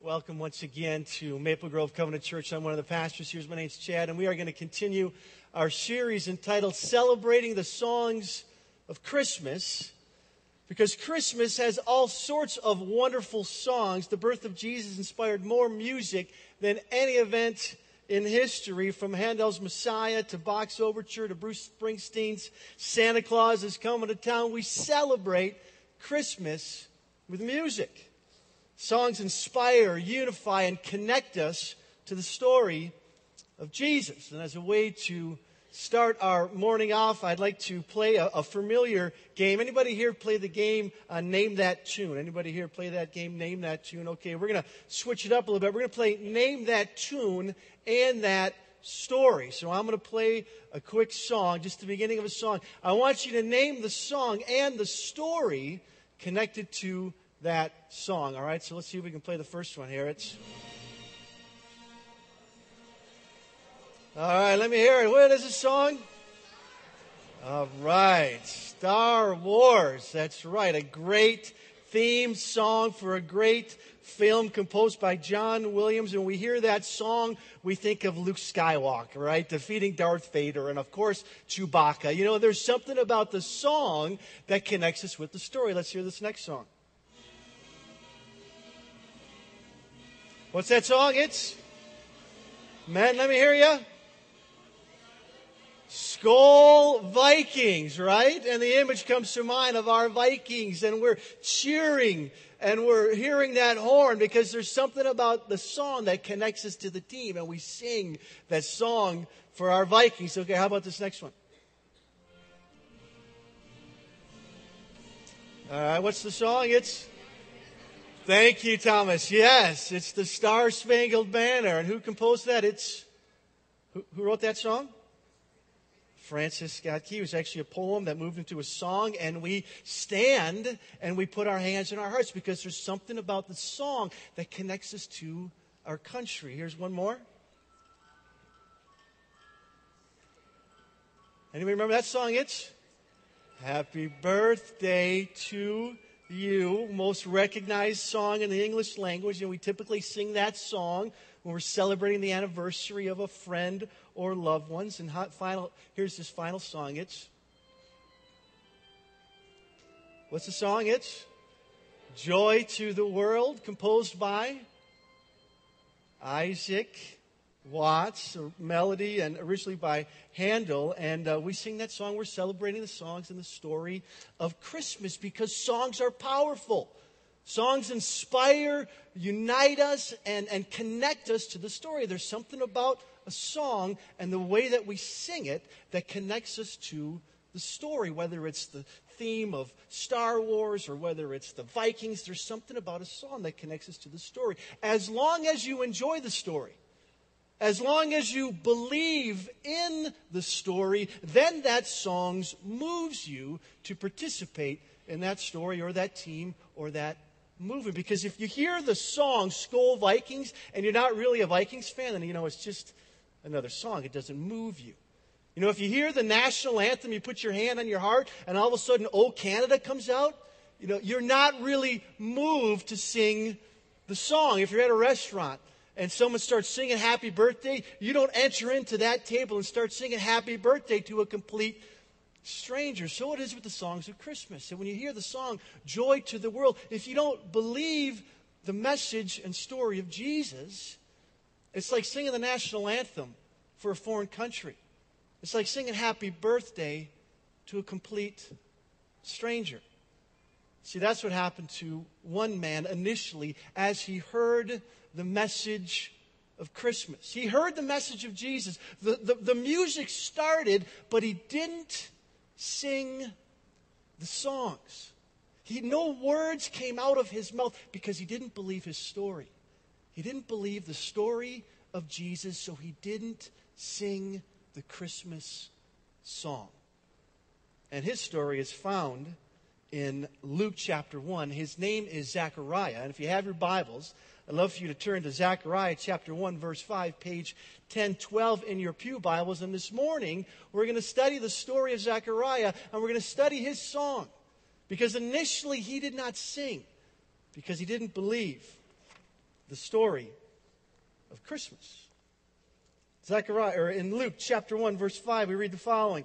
Welcome once again to Maple Grove Covenant Church. I'm one of the pastors here. My name's Chad, and we are going to continue our series entitled Celebrating the Songs of Christmas. Because Christmas has all sorts of wonderful songs. The birth of Jesus inspired more music than any event in history, from Handel's Messiah to Bach's Overture to Bruce Springsteen's Santa Claus is Coming to Town. We celebrate Christmas with music. Songs inspire, unify, and connect us to the story of Jesus. And as a way to start our morning off, I'd like to play a, a familiar game. Anybody here play the game uh, Name That Tune? Anybody here play that game Name That Tune? Okay, we're going to switch it up a little bit. We're going to play Name That Tune and That Story. So I'm going to play a quick song, just the beginning of a song. I want you to name the song and the story connected to that song. All right, so let's see if we can play the first one here. It's. All right, let me hear it. What is this song? All right, Star Wars. That's right, a great theme song for a great film composed by John Williams. And we hear that song, we think of Luke Skywalker, right? Defeating Darth Vader and, of course, Chewbacca. You know, there's something about the song that connects us with the story. Let's hear this next song. What's that song? It's Man, let me hear you. Skol Vikings, right? And the image comes to mind of our Vikings, and we're cheering and we're hearing that horn because there's something about the song that connects us to the team, and we sing that song for our Vikings. Okay, how about this next one? All right, what's the song? It's Thank you, Thomas. Yes, it's the Star Spangled Banner. And who composed that? It's who, who wrote that song? Francis Scott Key. It was actually a poem that moved into a song, and we stand and we put our hands in our hearts because there's something about the song that connects us to our country. Here's one more. Anybody remember that song? It's Happy Birthday to you, most recognized song in the English language, and we typically sing that song when we're celebrating the anniversary of a friend or loved ones. And final, here's this final song. It's what's the song? It's Joy to the World, composed by Isaac Watts, melody, and originally by Handel. And uh, we sing that song. We're celebrating the songs and the story of Christmas because songs are powerful. Songs inspire, unite us, and, and connect us to the story. There's something about a song and the way that we sing it that connects us to the story, whether it's the theme of Star Wars or whether it's the Vikings. There's something about a song that connects us to the story. As long as you enjoy the story. As long as you believe in the story, then that song moves you to participate in that story or that team or that movement. Because if you hear the song Skol Vikings and you're not really a Vikings fan, then you know it's just another song. It doesn't move you. You know, if you hear the national anthem, you put your hand on your heart, and all of a sudden, Oh Canada comes out, you know, you're not really moved to sing the song. If you're at a restaurant and someone starts singing happy birthday, you don't enter into that table and start singing happy birthday to a complete stranger. So it is with the songs of Christmas. And when you hear the song, Joy to the World, if you don't believe the message and story of Jesus, it's like singing the national anthem for a foreign country. It's like singing happy birthday to a complete stranger. See, that's what happened to one man initially as he heard the message of Christmas. He heard the message of Jesus. The, the, the, music started, but he didn't sing the songs. He, no words came out of his mouth because he didn't believe his story. He didn't believe the story of Jesus, so he didn't sing the Christmas song. And his story is found in Luke chapter 1. His name is Zechariah. And if you have your Bibles, I'd love for you to turn to Zechariah chapter 1, verse 5, page 1012 in your Pew Bibles. And this morning, we're going to study the story of Zechariah and we're going to study his song. Because initially, he did not sing because he didn't believe the story of Christmas. Zechariah, or in Luke chapter 1, verse 5, we read the following.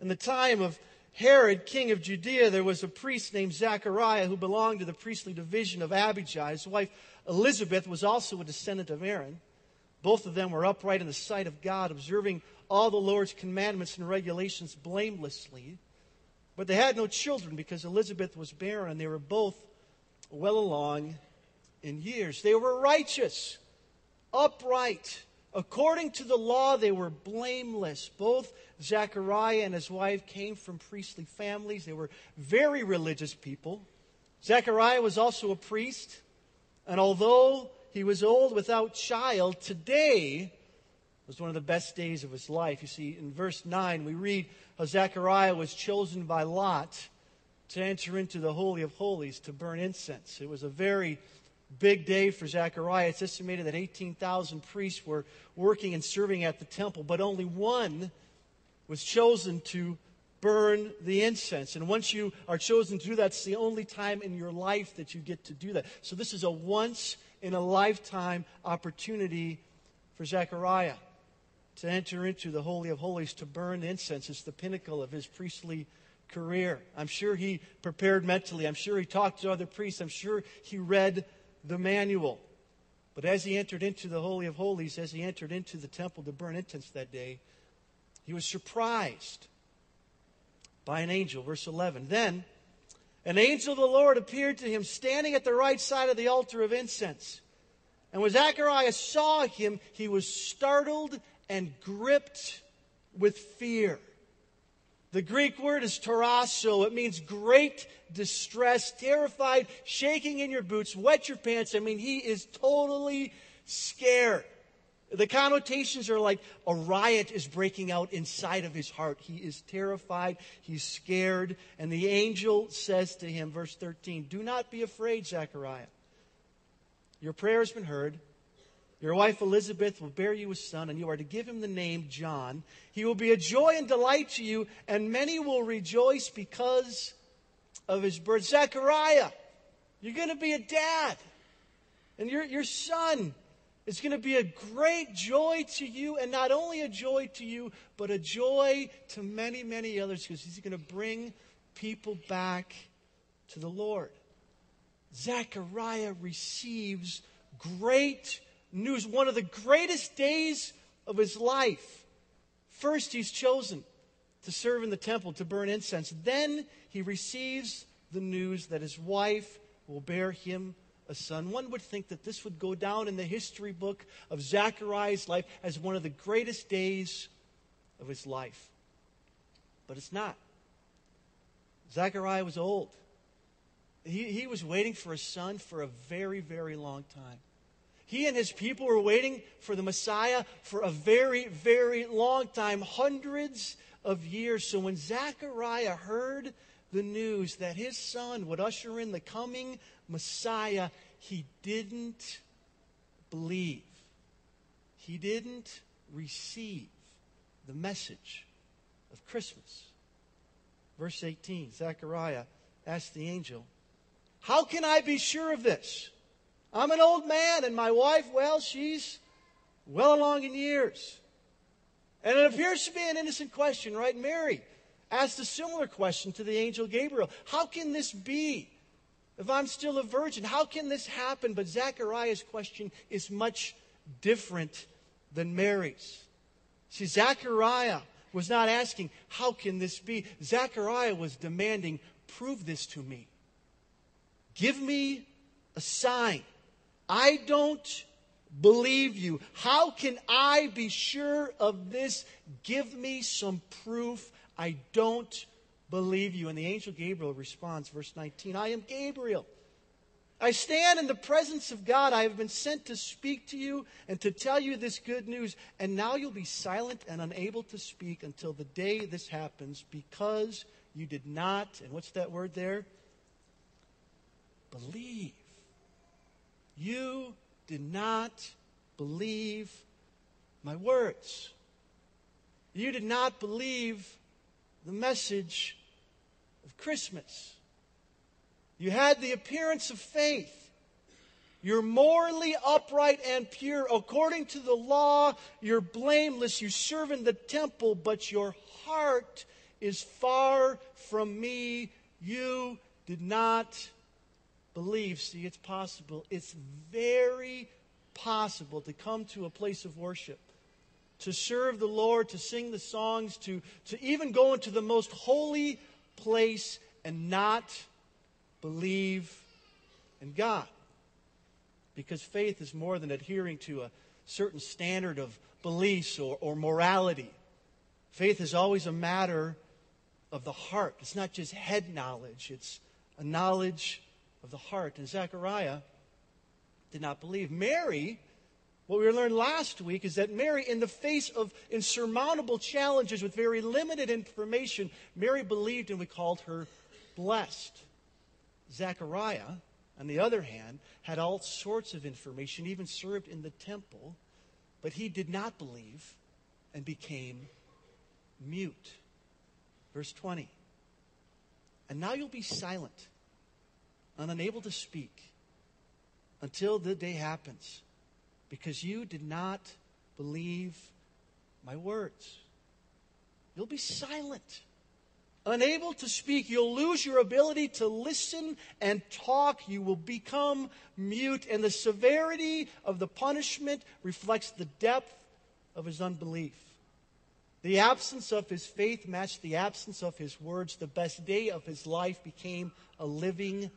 In the time of Herod, king of Judea, there was a priest named Zechariah who belonged to the priestly division of Abijah. His wife Elizabeth was also a descendant of Aaron. Both of them were upright in the sight of God, observing all the Lord's commandments and regulations blamelessly. But they had no children because Elizabeth was barren, and they were both well along in years. They were righteous, upright, According to the law, they were blameless. Both Zechariah and his wife came from priestly families. They were very religious people. Zechariah was also a priest, and although he was old without child, today was one of the best days of his life. You see, in verse 9, we read how Zechariah was chosen by Lot to enter into the Holy of Holies to burn incense. It was a very big day for Zechariah. It's estimated that 18,000 priests were working and serving at the temple, but only one was chosen to burn the incense. And once you are chosen to do that, it's the only time in your life that you get to do that. So this is a once in a lifetime opportunity for Zechariah to enter into the Holy of Holies to burn incense. It's the pinnacle of his priestly career. I'm sure he prepared mentally. I'm sure he talked to other priests. I'm sure he read the manual. But as he entered into the Holy of Holies, as he entered into the temple to burn incense that day, he was surprised by an angel. Verse 11. Then an angel of the Lord appeared to him standing at the right side of the altar of incense. And when Zacharias saw him, he was startled and gripped with fear. The Greek word is tarasso. It means great distress, terrified, shaking in your boots, wet your pants. I mean, he is totally scared. The connotations are like a riot is breaking out inside of his heart. He is terrified. He's scared. And the angel says to him, verse 13, Do not be afraid, Zechariah. Your prayer has been heard. Your wife Elizabeth will bear you a son, and you are to give him the name John. He will be a joy and delight to you, and many will rejoice because of his birth. Zechariah, you're going to be a dad, and your, your son is going to be a great joy to you, and not only a joy to you, but a joy to many, many others, because he's going to bring people back to the Lord. Zechariah receives great news, one of the greatest days of his life. First, he's chosen to serve in the temple, to burn incense. Then he receives the news that his wife will bear him a son. One would think that this would go down in the history book of Zechariah's life as one of the greatest days of his life. But it's not. Zachariah was old. He, he was waiting for a son for a very, very long time. He and his people were waiting for the Messiah for a very, very long time, hundreds of years. So when Zechariah heard the news that his son would usher in the coming Messiah, he didn't believe. He didn't receive the message of Christmas. Verse 18 Zechariah asked the angel, How can I be sure of this? I'm an old man, and my wife, well, she's well along in years. And it appears to be an innocent question, right? Mary asked a similar question to the angel Gabriel How can this be? If I'm still a virgin, how can this happen? But Zechariah's question is much different than Mary's. See, Zechariah was not asking, How can this be? Zechariah was demanding, Prove this to me. Give me a sign. I don't believe you. How can I be sure of this? Give me some proof. I don't believe you. And the angel Gabriel responds, verse 19 I am Gabriel. I stand in the presence of God. I have been sent to speak to you and to tell you this good news. And now you'll be silent and unable to speak until the day this happens because you did not, and what's that word there? Believe. You did not believe my words. You did not believe the message of Christmas. You had the appearance of faith, You're morally upright and pure. According to the law, you're blameless. You serve in the temple, but your heart is far from me. You did not believe. See, it's possible. It's very possible to come to a place of worship, to serve the Lord, to sing the songs, to, to even go into the most holy place and not believe in God. Because faith is more than adhering to a certain standard of beliefs or, or morality. Faith is always a matter of the heart. It's not just head knowledge, it's a knowledge of the heart. And Zechariah did not believe. Mary, what we learned last week is that Mary, in the face of insurmountable challenges with very limited information, Mary believed and we called her blessed. Zechariah, on the other hand, had all sorts of information, even served in the temple, but he did not believe and became mute. Verse 20. And now you'll be silent and unable to speak until the day happens because you did not believe my words. You'll be silent unable to speak, you'll lose your ability to listen and talk. You will become mute. And the severity of the punishment reflects the depth of his unbelief. The absence of his faith matched the absence of his words. The best day of his life became a living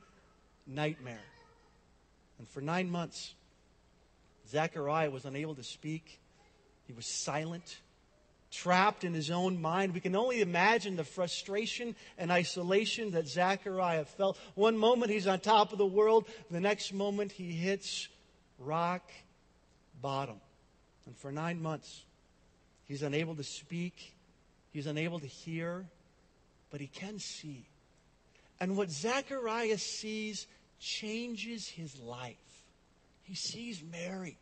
nightmare. And for nine months, Zechariah was unable to speak. He was silent trapped in his own mind. We can only imagine the frustration and isolation that Zechariah felt. One moment he's on top of the world, the next moment he hits rock bottom. And for nine months, he's unable to speak, he's unable to hear, but he can see. And what Zechariah sees changes his life. He sees Mary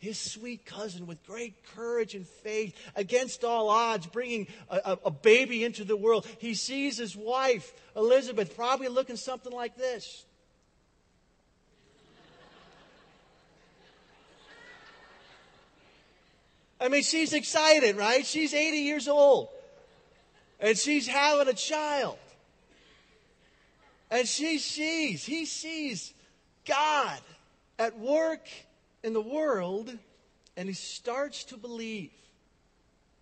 his sweet cousin with great courage and faith against all odds bringing a, a, baby into the world. He sees his wife elizabeth probably looking something like this. I mean she's excited right? She's 80 years old. And she's having a child and she sees he sees god at work in the world and he starts to believe.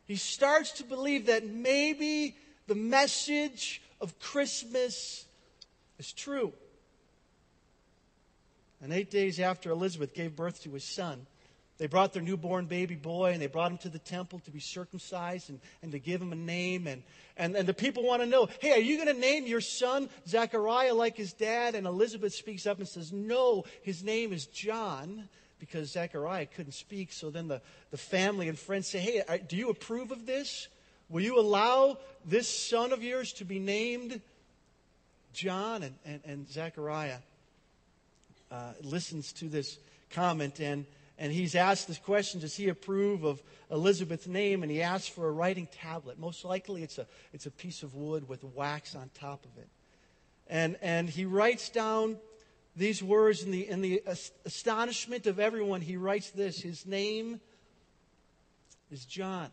He starts to believe that maybe the message of Christmas is true. And eight days after Elizabeth gave birth to his son, they brought their newborn baby boy and they brought him to the temple to be circumcised and, and to give him a name. And, and, and the people want to know hey, are you going to name your son Zechariah like his dad? And Elizabeth speaks up and says, no, his name is John because Zechariah couldn't speak. So then the, the family and friends say, Hey, do you approve of this? Will you allow this son of yours to be named John? And, and, and Zechariah uh, listens to this comment and, and he's asked this question Does he approve of Elizabeth's name? And he asks for a writing tablet. Most likely it's a, it's a piece of wood with wax on top of it. And, and he writes down these words in the, in the astonishment of everyone, he writes this His name is John.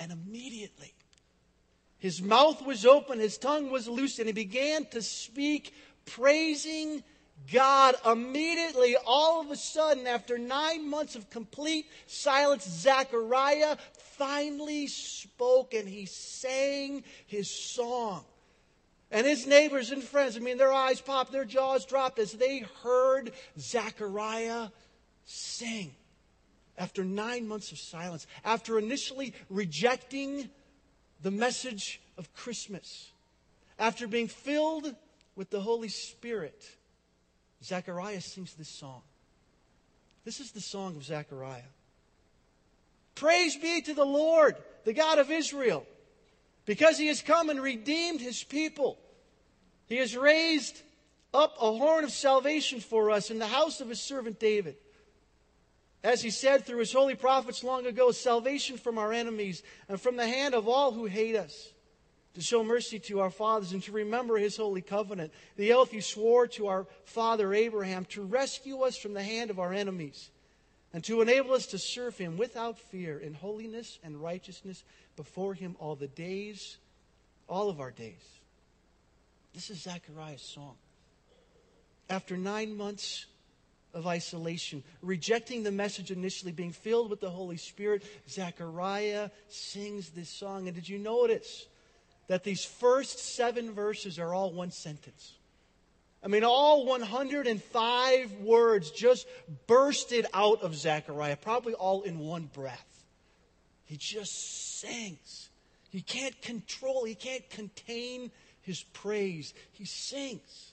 And immediately, his mouth was open, his tongue was loosed, and he began to speak, praising God. Immediately, all of a sudden, after nine months of complete silence, Zechariah finally spoke and he sang his song. And his neighbors and friends, I mean, their eyes popped, their jaws dropped as they heard Zechariah sing. After nine months of silence, after initially rejecting the message of Christmas, after being filled with the Holy Spirit, Zechariah sings this song. This is the song of Zechariah. Praise be to the Lord, the God of Israel, because he has come and redeemed his people. He has raised up a horn of salvation for us in the house of his servant David. As he said through his holy prophets long ago, salvation from our enemies and from the hand of all who hate us. To show mercy to our fathers and to remember his holy covenant, the oath he swore to our father Abraham to rescue us from the hand of our enemies and to enable us to serve him without fear in holiness and righteousness before him all the days, all of our days. This is Zechariah's song. After nine months of isolation, rejecting the message initially, being filled with the Holy Spirit, Zechariah sings this song. And did you notice that these first seven verses are all one sentence? I mean, all 105 words just bursted out of Zechariah, probably all in one breath. He just sings. He can't control, he can't contain his praise. He sings.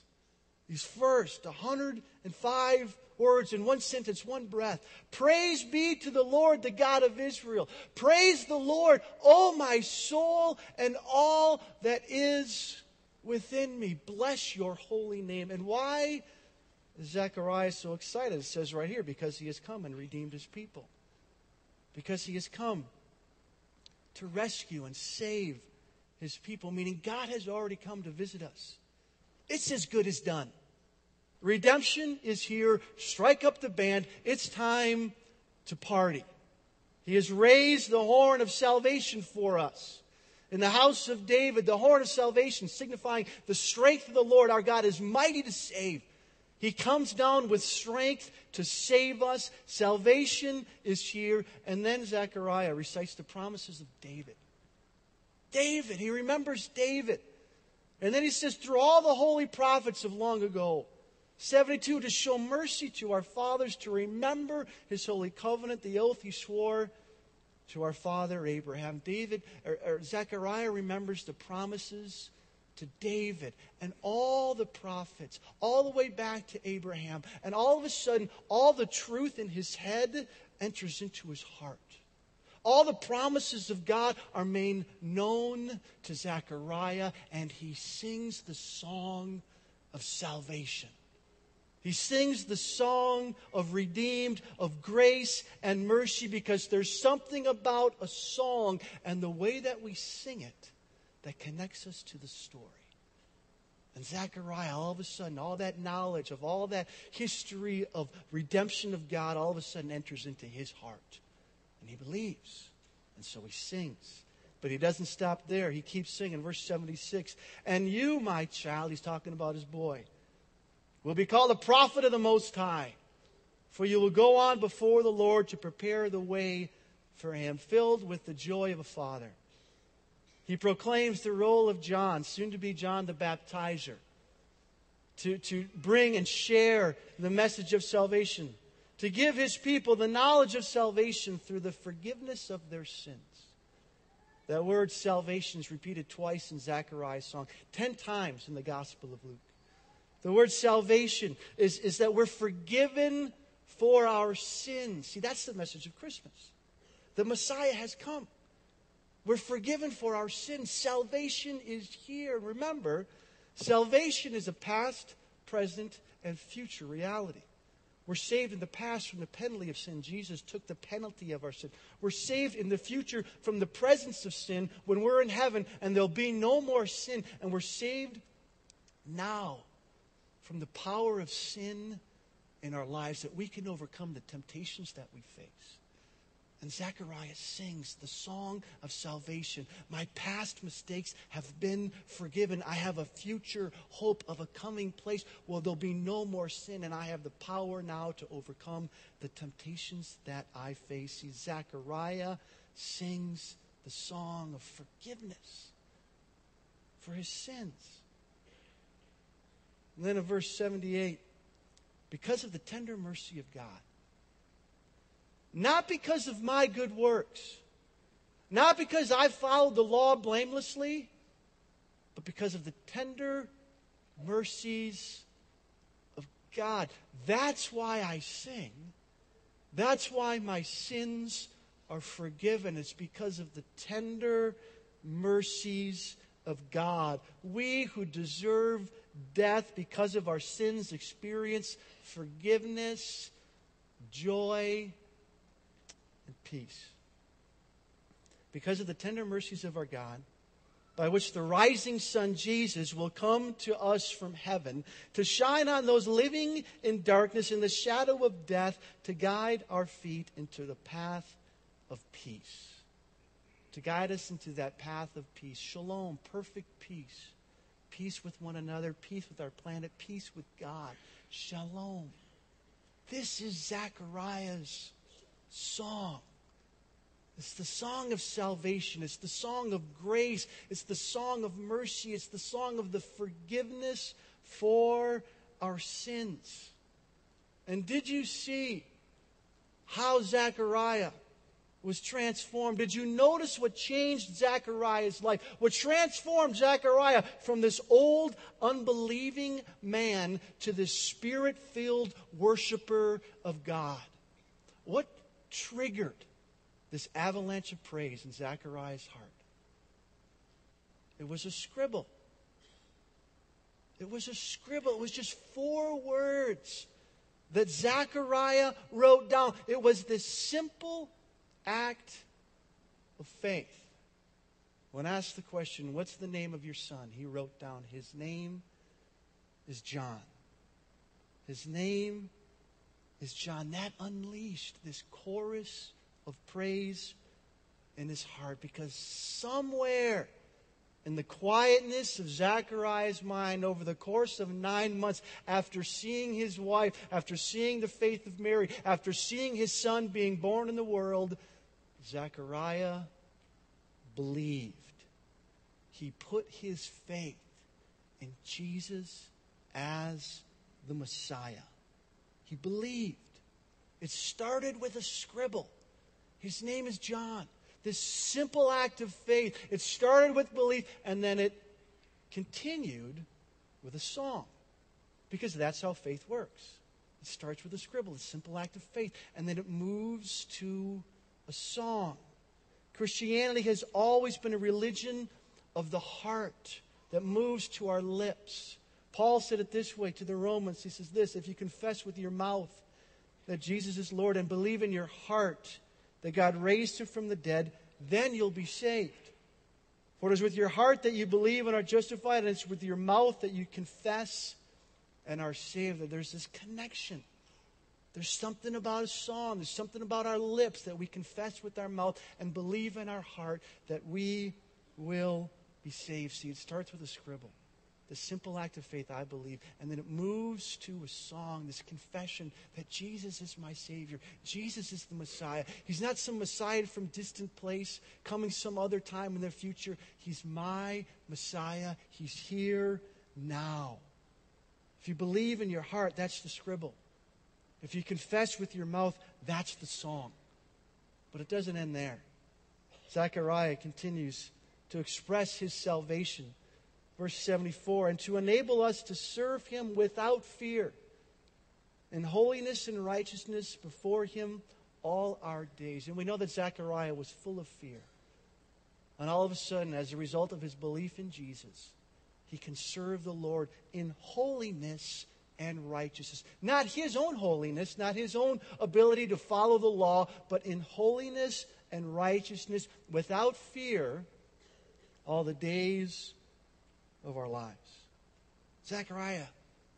These first 105 words in one sentence, one breath. Praise be to the Lord, the God of Israel. Praise the Lord, O my soul, and all that is within me. Bless your holy name. And why is Zechariah so excited? It says right here, because he has come and redeemed his people. Because he has come to rescue and save his people, meaning God has already come to visit us. It's as good as done. Redemption is here. Strike up the band. It's time to party. He has raised the horn of salvation for us. In the house of David, the horn of salvation, signifying the strength of the Lord our God, is mighty to save. He comes down with strength to save us. Salvation is here. And then Zechariah recites the promises of David. David, he remembers David. And then he says, through all the holy prophets of long ago, 72, to show mercy to our fathers, to remember his holy covenant, the oath he swore to our father Abraham. David, or, or Zechariah remembers the promises to David and all the prophets, all the way back to Abraham. And all of a sudden, all the truth in his head enters into his heart. All the promises of God are made known to Zechariah, and he sings the song of salvation. He sings the song of redeemed, of grace and mercy, because there's something about a song and the way that we sing it that connects us to the story. And Zechariah, all of a sudden, all that knowledge of all that history of redemption of God, all of a sudden enters into his heart. And he believes. And so he sings. But he doesn't stop there. He keeps singing. Verse 76 And you, my child, he's talking about his boy, will be called a prophet of the Most High. For you will go on before the Lord to prepare the way for him, filled with the joy of a father. He proclaims the role of John, soon to be John the Baptizer, to, to bring and share the message of salvation to give his people the knowledge of salvation through the forgiveness of their sins. That word salvation is repeated twice in Zechariah's song, ten times in the Gospel of Luke. The word salvation is, is that we're forgiven for our sins. See, that's the message of Christmas. The Messiah has come. We're forgiven for our sins. Salvation is here. Remember, salvation is a past, present, and future reality. We're saved in the past from the penalty of sin. Jesus took the penalty of our sin. We're saved in the future from the presence of sin when we're in heaven and there'll be no more sin. And we're saved now from the power of sin in our lives that we can overcome the temptations that we face. And Zechariah sings the song of salvation. My past mistakes have been forgiven. I have a future hope of a coming place where there'll be no more sin, and I have the power now to overcome the temptations that I face. See, Zechariah sings the song of forgiveness for his sins. And then in verse 78, because of the tender mercy of God, not because of my good works, not because I followed the law blamelessly, but because of the tender mercies of God. That's why I sing. That's why my sins are forgiven. It's because of the tender mercies of God. We who deserve death because of our sins experience forgiveness, joy, and peace. Because of the tender mercies of our God, by which the rising sun Jesus will come to us from heaven to shine on those living in darkness in the shadow of death to guide our feet into the path of peace. To guide us into that path of peace. Shalom, perfect peace. Peace with one another, peace with our planet, peace with God. Shalom. This is Zechariah's song. It's the song of salvation. It's the song of grace. It's the song of mercy. It's the song of the forgiveness for our sins. And did you see how Zechariah was transformed? Did you notice what changed Zechariah's life? What transformed Zechariah from this old, unbelieving man to this spirit filled worshiper of God? What triggered this avalanche of praise in Zechariah's heart. It was a scribble. It was a scribble. It was just four words that Zechariah wrote down. It was this simple act of faith. When asked the question, What's the name of your son? he wrote down, His name is John. His name is John. That unleashed this chorus of praise in his heart because somewhere in the quietness of Zechariah's mind over the course of nine months, after seeing his wife, after seeing the faith of Mary, after seeing his son being born in the world, Zechariah believed. He put his faith in Jesus as the Messiah. He believed. It started with a scribble. His name is John. This simple act of faith. It started with belief and then it continued with a song. Because that's how faith works. It starts with a scribble, a simple act of faith, and then it moves to a song. Christianity has always been a religion of the heart that moves to our lips. Paul said it this way to the Romans. He says this If you confess with your mouth that Jesus is Lord and believe in your heart that God raised him from the dead, then you'll be saved. For it is with your heart that you believe and are justified, and it's with your mouth that you confess and are saved. There's this connection. There's something about a song, there's something about our lips that we confess with our mouth and believe in our heart that we will be saved. See, it starts with a scribble the simple act of faith, I believe. And then it moves to a song, this confession that Jesus is my Savior. Jesus is the Messiah. He's not some Messiah from distant place coming some other time in the future. He's my Messiah. He's here now. If you believe in your heart, that's the scribble. If you confess with your mouth, that's the song. But it doesn't end there. Zechariah continues to express his salvation Verse 74 and to enable us to serve him without fear in holiness and righteousness before him all our days. And we know that Zechariah was full of fear. And all of a sudden, as a result of his belief in Jesus, he can serve the Lord in holiness and righteousness. Not his own holiness, not his own ability to follow the law, but in holiness and righteousness without fear all the days of our lives. Zechariah,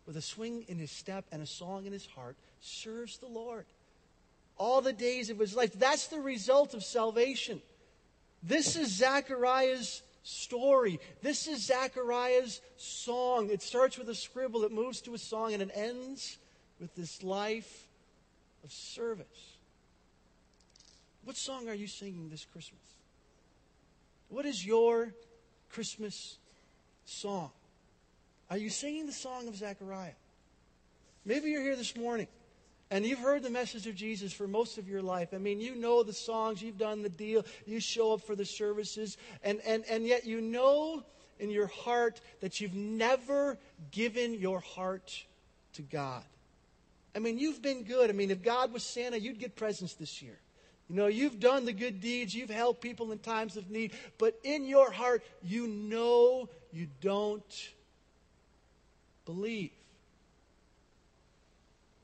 with a swing in his step and a song in his heart, serves the Lord all the days of his life. That's the result of salvation. This is Zechariah's story. This is Zechariah's song. It starts with a scribble, it moves to a song, and it ends with this life of service. What song are you singing this Christmas? What is your Christmas song? Are you singing the song of Zechariah? Maybe you're here this morning and you've heard the message of Jesus for most of your life. I mean, you know the songs, you've done the deal, you show up for the services, and, and, and yet you know in your heart that you've never given your heart to God. I mean, you've been good. I mean, if God was Santa, you'd get presents this year. You know, you've done the good deeds, you've helped people in times of need, but in your heart, you know you don't believe.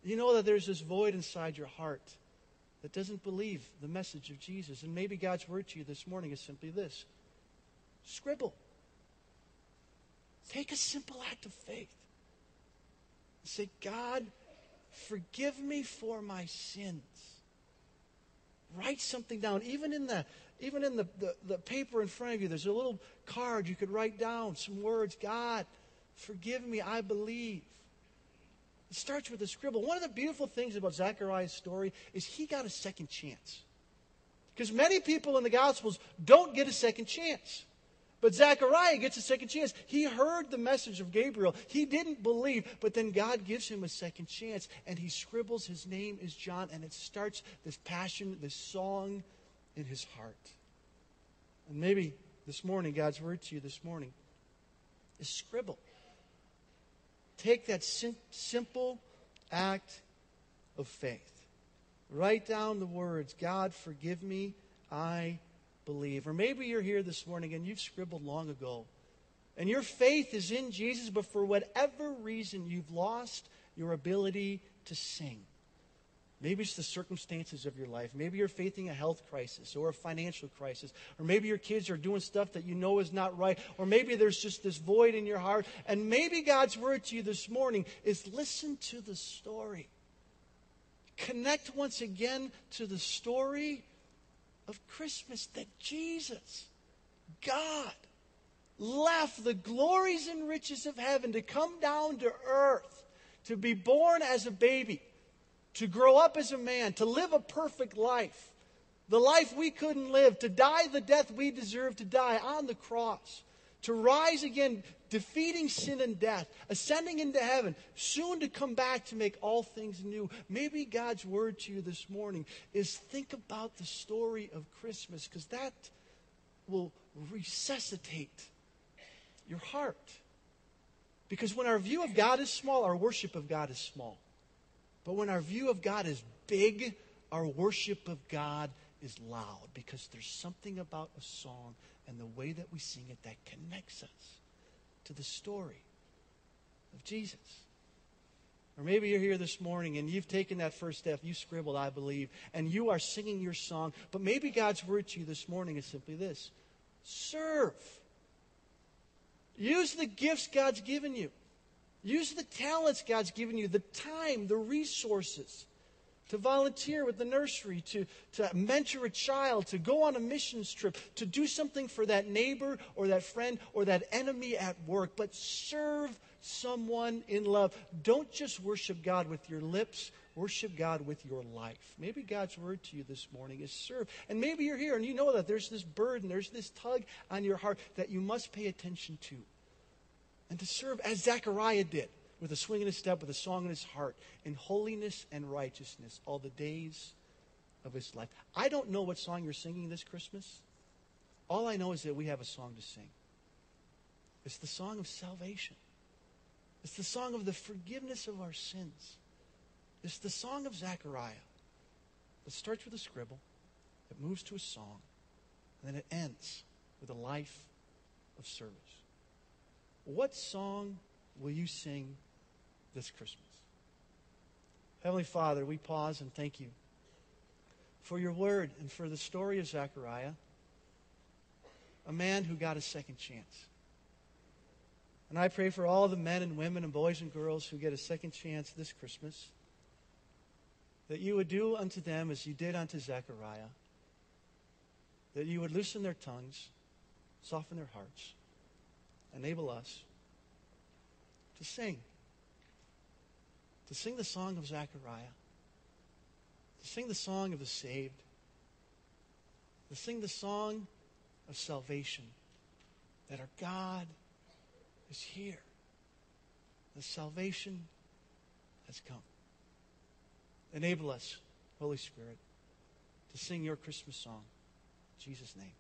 You know that there's this void inside your heart that doesn't believe the message of Jesus. And maybe God's word to you this morning is simply this scribble. Take a simple act of faith. Say, God, forgive me for my sins. Write something down. Even in the even in the, the, the paper in front of you, there's a little card you could write down some words. God, forgive me, I believe. It starts with a scribble. One of the beautiful things about Zechariah's story is he got a second chance. Because many people in the Gospels don't get a second chance. But Zechariah gets a second chance. He heard the message of Gabriel. He didn't believe, but then God gives him a second chance, and he scribbles, His name is John, and it starts this passion, this song in his heart. And maybe this morning, God's word to you this morning is scribble. Take that sim- simple act of faith. Write down the words God, forgive me, I believe. Or maybe you're here this morning and you've scribbled long ago. And your faith is in Jesus, but for whatever reason, you've lost your ability to sing. Maybe it's the circumstances of your life. Maybe you're facing a health crisis or a financial crisis. Or maybe your kids are doing stuff that you know is not right. Or maybe there's just this void in your heart. And maybe God's word to you this morning is listen to the story. Connect once again to the story of Christmas that Jesus, God, left the glories and riches of heaven to come down to earth, to be born as a baby, to grow up as a man, to live a perfect life, the life we couldn't live, to die the death we deserve to die on the cross, to rise again, defeating sin and death, ascending into heaven, soon to come back to make all things new. Maybe God's word to you this morning is think about the story of Christmas because that will resuscitate your heart. Because when our view of God is small, our worship of God is small. But when our view of God is big, our worship of God is loud because there's something about a song and the way that we sing it that connects us to the story of Jesus. Or maybe you're here this morning and you've taken that first step, you scribbled, I believe, and you are singing your song. But maybe God's word to you this morning is simply this serve. Use the gifts God's given you. Use the talents God's given you, the time, the resources to volunteer with the nursery, to, to mentor a child, to go on a missions trip, to do something for that neighbor or that friend or that enemy at work, but serve someone in love. Don't just worship God with your lips, worship God with your life. Maybe God's word to you this morning is serve. And maybe you're here and you know that there's this burden, there's this tug on your heart that you must pay attention to. And to serve as Zechariah did with a swing in his step, with a song in his heart, in holiness and righteousness all the days of his life. I don't know what song you're singing this Christmas. All I know is that we have a song to sing. It's the song of salvation. It's the song of the forgiveness of our sins. It's the song of Zechariah. It starts with a scribble, it moves to a song, and then it ends with a life of service. What song will you sing this Christmas. Heavenly Father, we pause and thank you for your word and for the story of Zechariah, a man who got a second chance. And I pray for all the men and women and boys and girls who get a second chance this Christmas that you would do unto them as you did unto Zechariah, that you would loosen their tongues, soften their hearts, enable us to sing to sing the song of Zechariah, to sing the song of the saved, to sing the song of salvation, that our God is here. The salvation has come. Enable us, Holy Spirit, to sing your Christmas song. In Jesus' name.